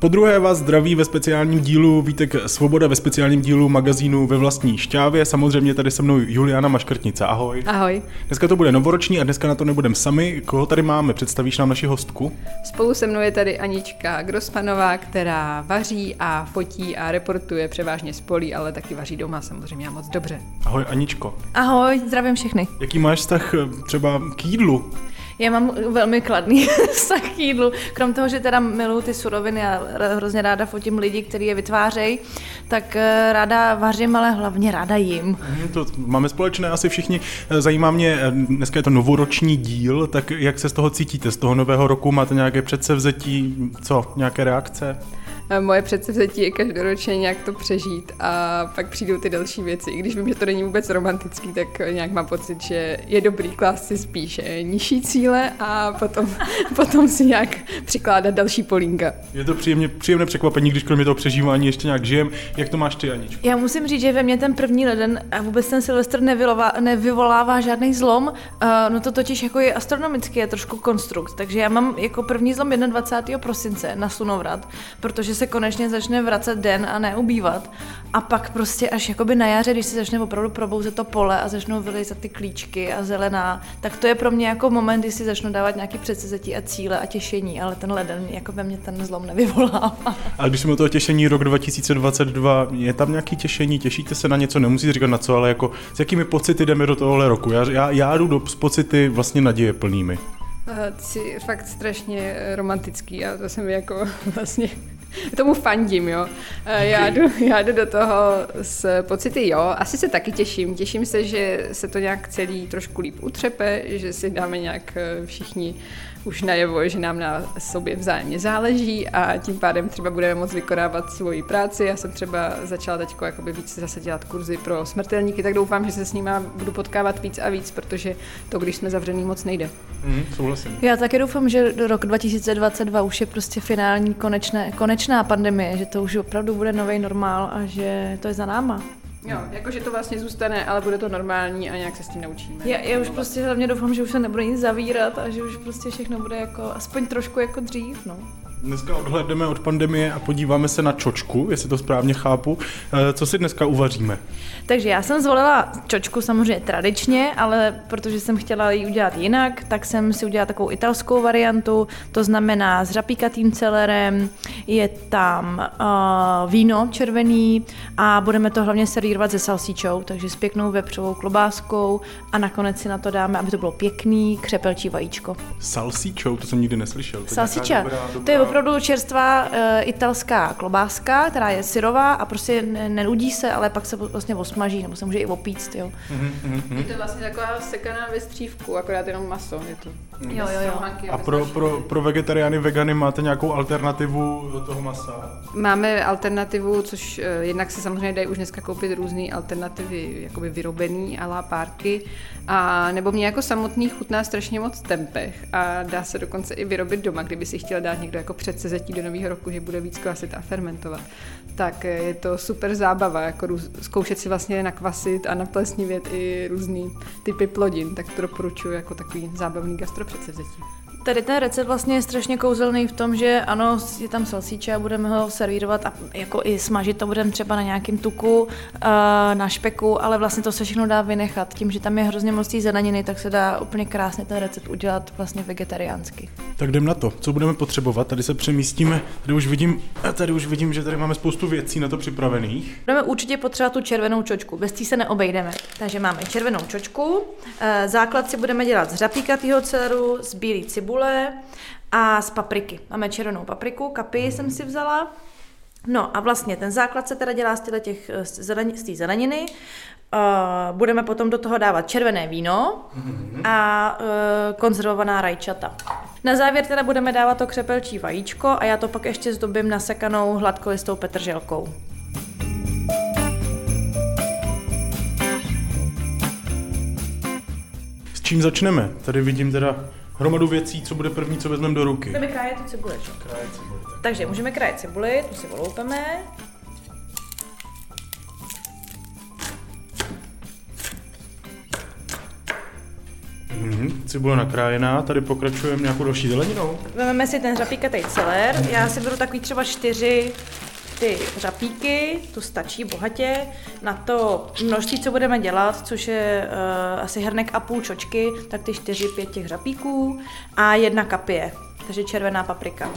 Po druhé vás zdraví ve speciálním dílu Vítek Svoboda ve speciálním dílu magazínu ve vlastní šťávě. Samozřejmě tady se mnou Juliana Maškrtnice. Ahoj. Ahoj. Dneska to bude novoroční a dneska na to nebudeme sami. Koho tady máme? Představíš nám naši hostku? Spolu se mnou je tady Anička Grossmanová, která vaří a fotí a reportuje převážně z polí, ale taky vaří doma samozřejmě a moc dobře. Ahoj Aničko. Ahoj, zdravím všechny. Jaký máš vztah eh, třeba k jídlu? Já mám velmi kladný vztah k jídlu. Krom toho, že teda miluji ty suroviny a hrozně ráda fotím lidi, kteří je vytvářejí, tak eh, ráda vařím, ale hlavně ráda jim. Mhm, to máme společné asi všichni. Eh, zajímá mě, eh, dneska je to novoroční díl, tak jak se z toho cítíte? Z toho nového roku máte nějaké předsevzetí? Co? Nějaké reakce? Moje předsevzetí je každoročně nějak to přežít a pak přijdou ty další věci. I když vím, že to není vůbec romantický, tak nějak mám pocit, že je dobrý klást si spíš nižší cíle a potom, potom si nějak přikládat další polínka. Je to příjemně, příjemné překvapení, když kromě toho přežívání ještě nějak žijem. Jak to máš ty, Aničko? Já musím říct, že ve mně ten první leden a vůbec ten Silvestr nevyvolává žádný zlom. Uh, no to totiž jako je astronomický, je trošku konstrukt. Takže já mám jako první zlom 21. prosince na slunovrat, protože se konečně začne vracet den a neubývat. A pak prostě až jakoby na jaře, když se začne opravdu probouzet to pole a začnou vylejzat ty klíčky a zelená, tak to je pro mě jako moment, kdy si začnu dávat nějaký předsezetí a cíle a těšení, ale ten leden jako ve mně ten zlom nevyvolává. A když jsme o toho těšení rok 2022, je tam nějaký těšení, těšíte se na něco, nemusíte říkat na co, ale jako s jakými pocity jdeme do tohohle roku? Já, já, já jdu do, s pocity vlastně naděje plnými. Ty jsi fakt strašně romantický a to jsem jako vlastně tomu fandím, jo. Já jdu, já jdu do toho s pocity, jo. Asi se taky těším. Těším se, že se to nějak celý trošku líp utřepe, že si dáme nějak eh, všichni už najevo, že nám na sobě vzájemně záleží a tím pádem třeba budeme moct vykonávat svoji práci. Já jsem třeba začala teď jakoby víc zase dělat kurzy pro smrtelníky, tak doufám, že se s nimi budu potkávat víc a víc, protože to, když jsme zavřený, moc nejde. Mm, souhlasím. Já taky doufám, že do rok 2022 už je prostě finální konečné, konečná pandemie, že to už opravdu bude nový normál a že to je za náma. Jo, jakože to vlastně zůstane, ale bude to normální a nějak se s tím naučíme. Já, já už prostě hlavně doufám, že už se nebude nic zavírat a že už prostě všechno bude jako aspoň trošku jako dřív, no. Dneska odhledneme od pandemie a podíváme se na čočku, jestli to správně chápu. Eh, co si dneska uvaříme? Takže já jsem zvolila čočku samozřejmě tradičně, ale protože jsem chtěla ji udělat jinak, tak jsem si udělala takovou italskou variantu, to znamená s řapíkatým celerem, je tam uh, víno červený a budeme to hlavně servírovat se salsičou, takže s pěknou vepřovou klobáskou a nakonec si na to dáme, aby to bylo pěkný, křepelčí vajíčko. Salsičou, to jsem nikdy neslyšel. Salsiča, to je opravdu čerstvá uh, italská klobáska, která je syrová a prostě nenudí se, ale pak se vlastně osmaží, nebo se může i opíct, jo. Mm-hmm. Je to vlastně taková sekaná ve střívku, akorát jenom maso. Je to mm. jo, jo, jo. A pro, pro, pro vegetariány, vegany máte nějakou alternativu do toho masa? Máme alternativu, což uh, jednak se samozřejmě dají už dneska koupit různé alternativy, jakoby vyrobený a la párky, a nebo mě jako samotný chutná strašně moc tempeh a dá se dokonce i vyrobit doma, kdyby si chtěl dát někdo jako předsezetí do nového roku, že bude víc kvasit a fermentovat. Tak je to super zábava, jako růz, zkoušet si vlastně nakvasit a naplesnivět i různý typy plodin, tak to doporučuji jako takový zábavný gastropředsevzetí. Tady ten recept vlastně je strašně kouzelný v tom, že ano, je tam salsíče a budeme ho servírovat a jako i smažit to budeme třeba na nějakém tuku, eh, na špeku, ale vlastně to se všechno dá vynechat. Tím, že tam je hrozně moc zeleniny, tak se dá úplně krásně ten recept udělat vlastně vegetariánsky. Tak jdem na to. Co budeme potřebovat? Tady se přemístíme. Tady už vidím, tady už vidím, že tady máme spoustu věcí na to připravených. Budeme určitě potřebovat tu červenou čočku. Bez tí se neobejdeme. Takže máme červenou čočku. Eh, základ si budeme dělat z řapíkatého celeru, z bílé cibule a z papriky. Máme červenou papriku, kapy jsem si vzala. No a vlastně ten základ se teda dělá z těch z té zeleniny. Uh, budeme potom do toho dávat červené víno a uh, konzervovaná rajčata. Na závěr teda budeme dávat to křepelčí vajíčko a já to pak ještě zdobím nasekanou hladkolistou petrželkou. S čím začneme? Tady vidím teda hromadu věcí, co bude první, co vezmeme do ruky. Budeme krájet tu cibuli. že? Takže můžeme krájet cibuli, tu si oloupeme. Mhm, cibule nakrájená, tady pokračujeme nějakou další zeleninou. Vezmeme si ten řapíkatý celer. Já si beru takový třeba čtyři ty řapíky, to stačí bohatě. Na to množství, co budeme dělat, což je uh, asi hrnek a půl čočky, tak ty čtyři, pět těch řapíků a jedna kapie, takže červená paprika.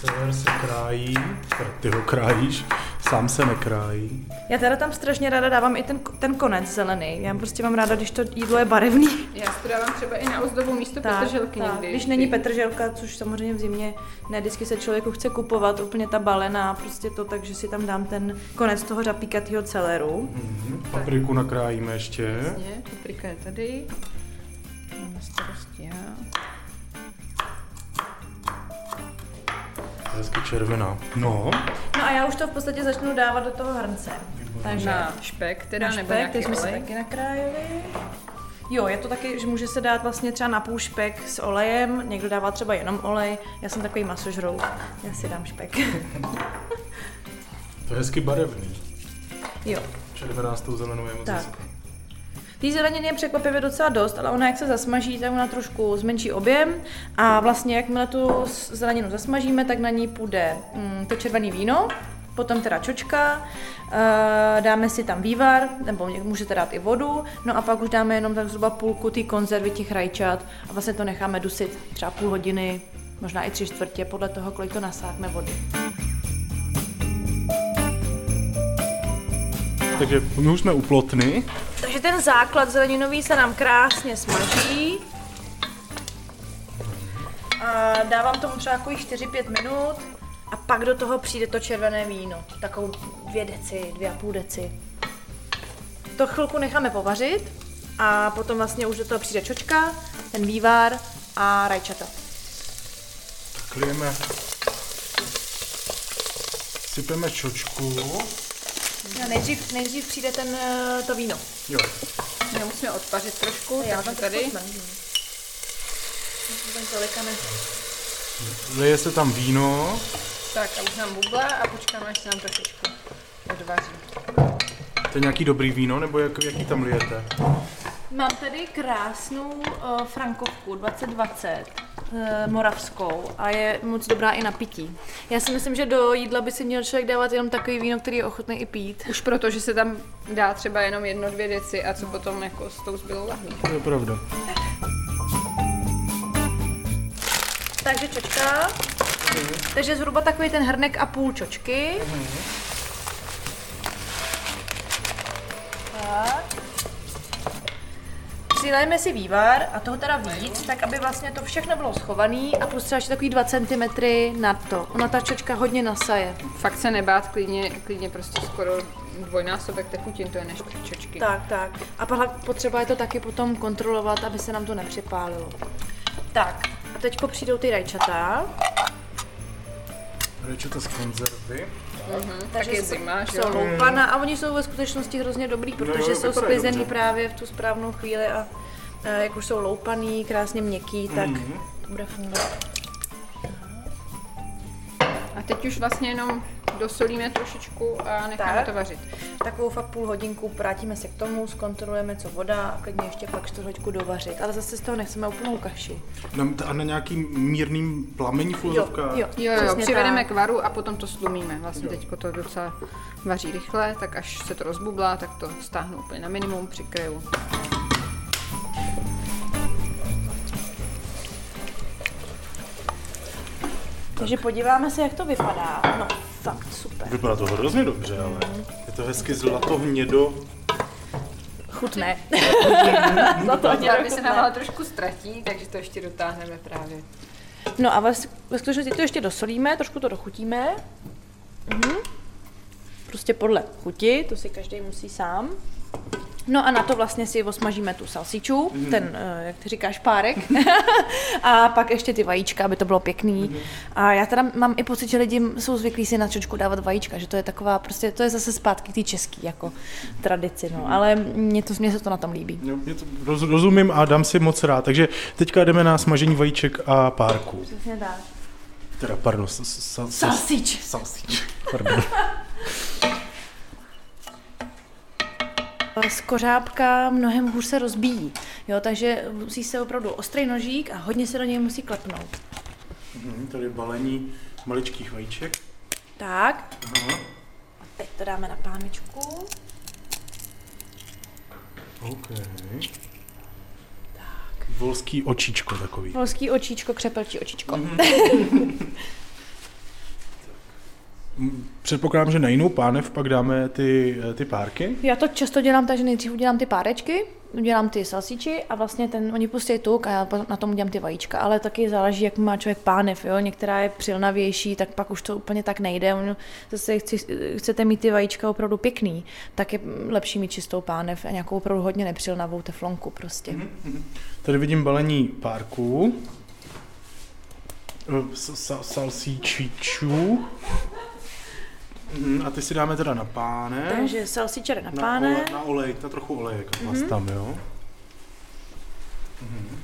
Celer se krájí, teda ty ho krájíš, sám se nekrájí. Já teda tam strašně ráda dávám i ten, ten konec zelený. Já prostě mám ráda, když to jídlo je barevný. Já si to dávám třeba i na ozdobu místo petrželky někdy. Když není petrželka, což samozřejmě v zimě ne vždycky se člověku chce kupovat, úplně ta balená, prostě to, takže si tam dám ten konec toho řapíkatého celeru. Mhm, papriku nakrájíme ještě. Jasně, paprika je tady. Mám na starosti já. Hezky červená. No, No a já už to v podstatě začnu dávat do toho hrnce. Takže Na špek teda, na nebo špek, nějaký ty jsme si olej. taky nakrájeli. Jo, je to taky, že může se dát vlastně třeba na půl špek s olejem, někdo dává třeba jenom olej, já jsem takový masožrout, já si dám špek. to je hezky barevný. jo. Červená s tou zelenou je moc Tak. hezká. Té zeleniny je překvapivě docela dost, ale ona jak se zasmaží, tak ona trošku zmenší objem a vlastně jakmile tu zeleninu zasmažíme, tak na ní půjde mm, to červené víno, potom teda čočka, eh, dáme si tam vývar, nebo můžete dát i vodu, no a pak už dáme jenom tak zhruba půlku té konzervy těch rajčat a vlastně to necháme dusit třeba půl hodiny, možná i tři čtvrtě, podle toho, kolik to nasákne vody. Takže my už jsme u plotny. Takže ten základ zeleninový se nám krásně smaží. A dávám tomu třeba takových 4-5 minut a pak do toho přijde to červené víno. Takovou dvě deci, dvě a půl deci. To chvilku necháme povařit a potom vlastně už do toho přijde čočka, ten vývar a rajčata. Klijeme. Sypeme čočku. A nejdřív, nejdřív přijde ten, eh, to víno. Jo. My musíme odpařit trošku, Já tam tady. tolika ne... Leje se tam víno. Tak a už nám bubla a počkáme, až se nám trošičku odvaří. To je nějaký dobrý víno, nebo jak, jaký tam lijete? Mám tady krásnou uh, frankovku 2020 uh, moravskou a je moc dobrá i na pití. Já si myslím, že do jídla by si měl člověk dávat jenom takový víno, který je ochotný i pít. Už proto, že se tam dá třeba jenom jedno, dvě deci a co potom jako s tou zbylou lahví. To je pravda. Takže čočka. Takže zhruba takový ten hrnek a půl čočky. Tak. Přilejeme si vývar a toho teda víc, tak aby vlastně to všechno bylo schovaný a třeba ještě takový 2 cm nad to. Ona ta čočka hodně nasaje. Fakt se nebát, klidně, klidně prostě skoro dvojnásobek tekutin, to je než čočky. Tak, tak. A pak potřeba je to taky potom kontrolovat, aby se nám to nepřipálilo. Tak, a teďko přijdou ty rajčata. Rečete z konzervy. Tak je zima, že jsou jo? loupaná a oni jsou ve skutečnosti hrozně dobrý, protože jo, jsou sklizený dobře. právě v tu správnou chvíli a e, jak už jsou loupaný, krásně měkký, tak to bude fungovat. A teď už vlastně jenom dosolíme trošičku a necháme Tak. to vařit. Takovou fakt půl hodinku vrátíme se k tomu, zkontrolujeme, co voda a klidně ještě pak čtvrthoďku dovařit. Ale zase z toho nechceme úplnou kaši. Na, a na nějakým mírným plamení uvozovkách? jo, Jo, jo, přesně přivedeme tak. k varu a potom to slumíme. Vlastně teď to docela vaří rychle, tak až se to rozbublá, tak to stáhnu úplně na minimum, přikryju. Takže podíváme se, jak to vypadá. No, fakt super. Vypadá to hrozně dobře, ale je to hezky zlato hnědo. Chutné. Barvy se nám ale trošku ztratí, takže to ještě dotáhneme právě. No a ve, ve skutečnosti to ještě dosolíme, trošku to dochutíme. Mhm. Prostě podle chuti, to si každý musí sám. No a na to vlastně si osmažíme tu salsiču, mm. ten, eh, jak ty říkáš, párek. a pak ještě ty vajíčka, aby to bylo pěkný. Mhm. A já teda mám i pocit, že lidi jsou zvyklí si na čočku dávat vajíčka, že to je taková, prostě to je zase zpátky k té české jako tradici, no. Ale mně, to, mně se to na tom líbí. Jo, mě to roz, rozumím a dám si moc rád. Takže teďka jdeme na smažení vajíček a párku. Přesně tak. Teda, pardon, Salsič. Salsič. Pardon. Z kořápka mnohem hůř se rozbíjí, jo, takže musí se opravdu ostrý nožík a hodně se do něj musí klepnout. Mhm, Tady balení maličkých vajíček. Tak, Aha. a teď to dáme na pánvičku. OK. Volský očičko takový. Volský očíčko, křepelčí očičko. Předpokládám, že na jinou pánev pak dáme ty, eh, ty párky. Já to často dělám tak, že nejdřív udělám ty párečky, udělám ty salsiči a vlastně ten, oni pustí tuk a já na tom udělám ty vajíčka, ale taky záleží, jak má člověk pánev, jo? některá je přilnavější, tak pak už to úplně tak nejde, On, zase chci, chcete mít ty vajíčka opravdu pěkný, tak je lepší mít čistou pánev a nějakou opravdu hodně nepřilnavou teflonku prostě. Mm-hmm. Tady vidím balení párků. Eh, Salsíčičů. Mhm, A ty si dáme teda na páne. Takže salsiče jde na na, páne, ole, na olej, na trochu olejek mm-hmm. tam, jo. Mhm.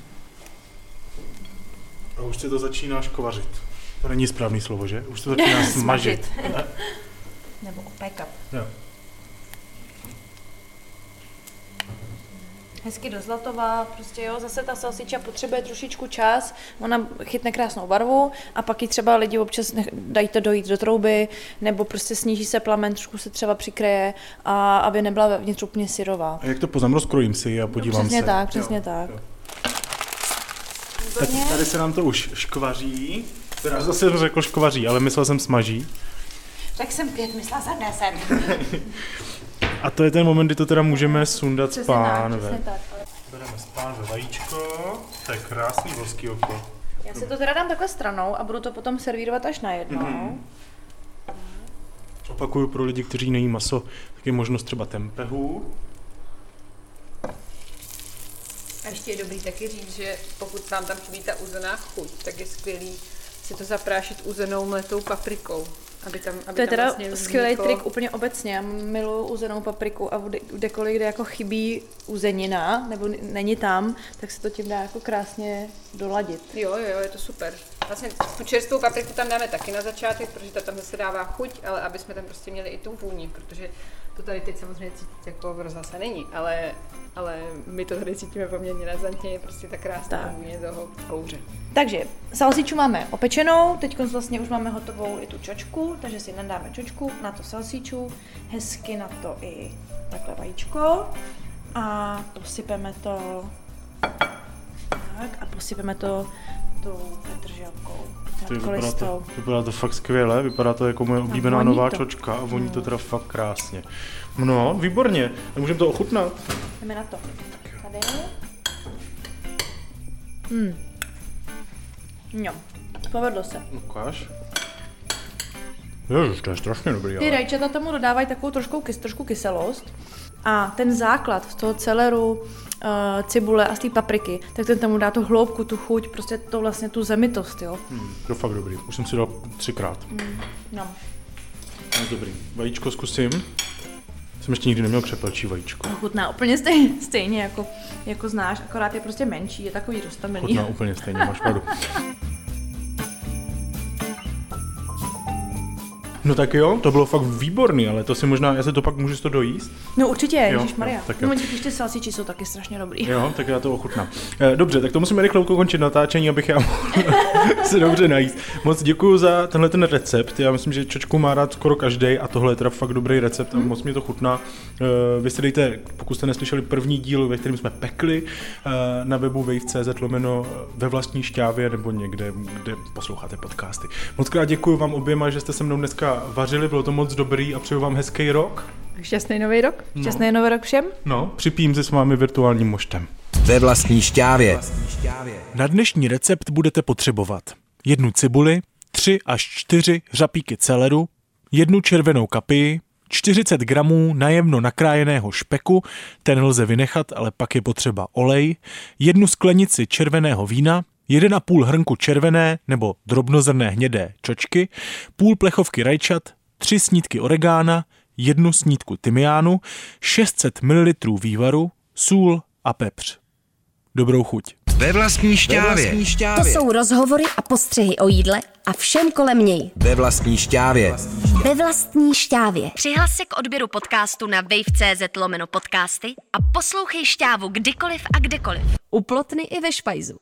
A už se to začíná škovařit. To není správný slovo, že? Už to začíná smažit. nebo opékat. Jo. Hezky do zlatová, prostě jo, zase ta salsiča potřebuje trošičku čas, ona chytne krásnou barvu a pak ji třeba lidi občas nech, dají to dojít do trouby, nebo prostě sníží se plamen, trošku se třeba přikryje, a aby nebyla vevnitř úplně syrová. A jak to poznám, rozkrojím si a podívám přesně se. tak, přesně tak. Tak tady se nám to už škvaří. Teda zase jsem řekl škvaří, ale myslel jsem smaží. Tak jsem pět, myslela jsem deset. A to je ten moment, kdy to teda můžeme sundat z Přesně tak, pánve. přesně tak. Bereme z pánve vajíčko. To je krásný volský oko. Já si to teda dám takhle stranou a budu to potom servírovat až na jednou. Mhm. Opakuju pro lidi, kteří nejí maso, tak je možnost třeba tempehu. A ještě je dobrý taky říct, že pokud vám tam chybí ta uzená chuť, tak je skvělý si to zaprášit uzenou mletou paprikou. Aby tam, aby To je tam teda vlastně skvělý trik úplně obecně. Já miluji uzenou papriku a kde- kdekoliv, kde jako chybí uzenina, nebo není tam, tak se to tím dá jako krásně doladit. Jo, jo, je to super. Vlastně tu čerstvou papriku tam dáme taky na začátek, protože ta tam zase dává chuť, ale aby jsme tam prostě měli i tu vůni, protože to tady teď samozřejmě cítit jako v rozhlase není, ale, ale my to tady cítíme poměrně razantně, je prostě ta krásná Tak. vůně toho kouře. Takže salsiču máme opečenou, teď vlastně už máme hotovou i tu čočku, takže si nadáme čočku, na to salsiču, hezky na to i takhle vajíčko a posypeme to tak a posypeme to tou petrželkou. Ty, vypadá, to, vypadá to fakt skvěle, vypadá to jako moje oblíbená nová to. čočka a voní to teda fakt krásně. No, výborně. Můžeme to ochutnat? Jdeme na to. Tady. Hmm. Jo, povedlo se. Ukáž. Ježiš, to je strašně dobrý. Ty Ale. rajčata tomu dodávají takovou trošku, kys, trošku kyselost. A ten základ z toho celeru, uh, cibule a z té papriky, tak ten tomu dá tu hloubku, tu chuť, prostě to vlastně tu zemitost, jo. Hmm, to je fakt dobrý. Už jsem si dal třikrát. No. No, dobrý. Vajíčko zkusím. Jsem ještě nikdy neměl křepelčí vajíčko. Chutná úplně stejně, stejně jako, jako znáš, akorát je prostě menší, je takový roztamený. Chutná úplně stejně, máš pravdu. No tak jo, to bylo fakt výborný, ale to si možná, já se to pak můžu to dojíst? No určitě, Jo, Maria. tak jo. No, když ty salsiči jsou taky strašně dobrý. Jo, tak já to ochutnám. Eh, Dobře, tak to musíme rychle ukončit natáčení, abych já mohl se dobře najíst. Moc děkuji za tenhle ten recept. Já myslím, že čočku má rád skoro každý a tohle je teda fakt dobrý recept a moc mi to chutná. Eh, Vy si dejte, pokud jste neslyšeli první díl, ve kterém jsme pekli, eh, na webu wave.cz lomeno ve vlastní šťávě nebo někde, kde posloucháte podcasty. Moc krát děkuji vám oběma, že jste se mnou dneska vařili, bylo to moc dobrý a přeju vám hezký rok. Šťastný nový rok. Šťastný nový rok všem. No, připijím se s vámi virtuálním moštem. Ve vlastní šťávě. Na dnešní recept budete potřebovat jednu cibuli, tři až čtyři řapíky celeru, jednu červenou kapii, 40 gramů najemno nakrájeného špeku, ten lze vynechat, ale pak je potřeba olej, jednu sklenici červeného vína, 1,5 hrnku červené nebo drobnozrné hnědé čočky, půl plechovky rajčat, 3 snídky oregána, jednu snídku tymiánu, 600 ml vývaru, sůl a pepř. Dobrou chuť. Ve vlastní šťávě. To jsou rozhovory a postřehy o jídle a všem kolem něj. Ve vlastní šťávě. Ve vlastní šťávě. Přihlas se k odběru podcastu na wave.cz lomeno podcasty a poslouchej šťávu kdykoliv a kdekoliv. U Plotny i ve Špajzu.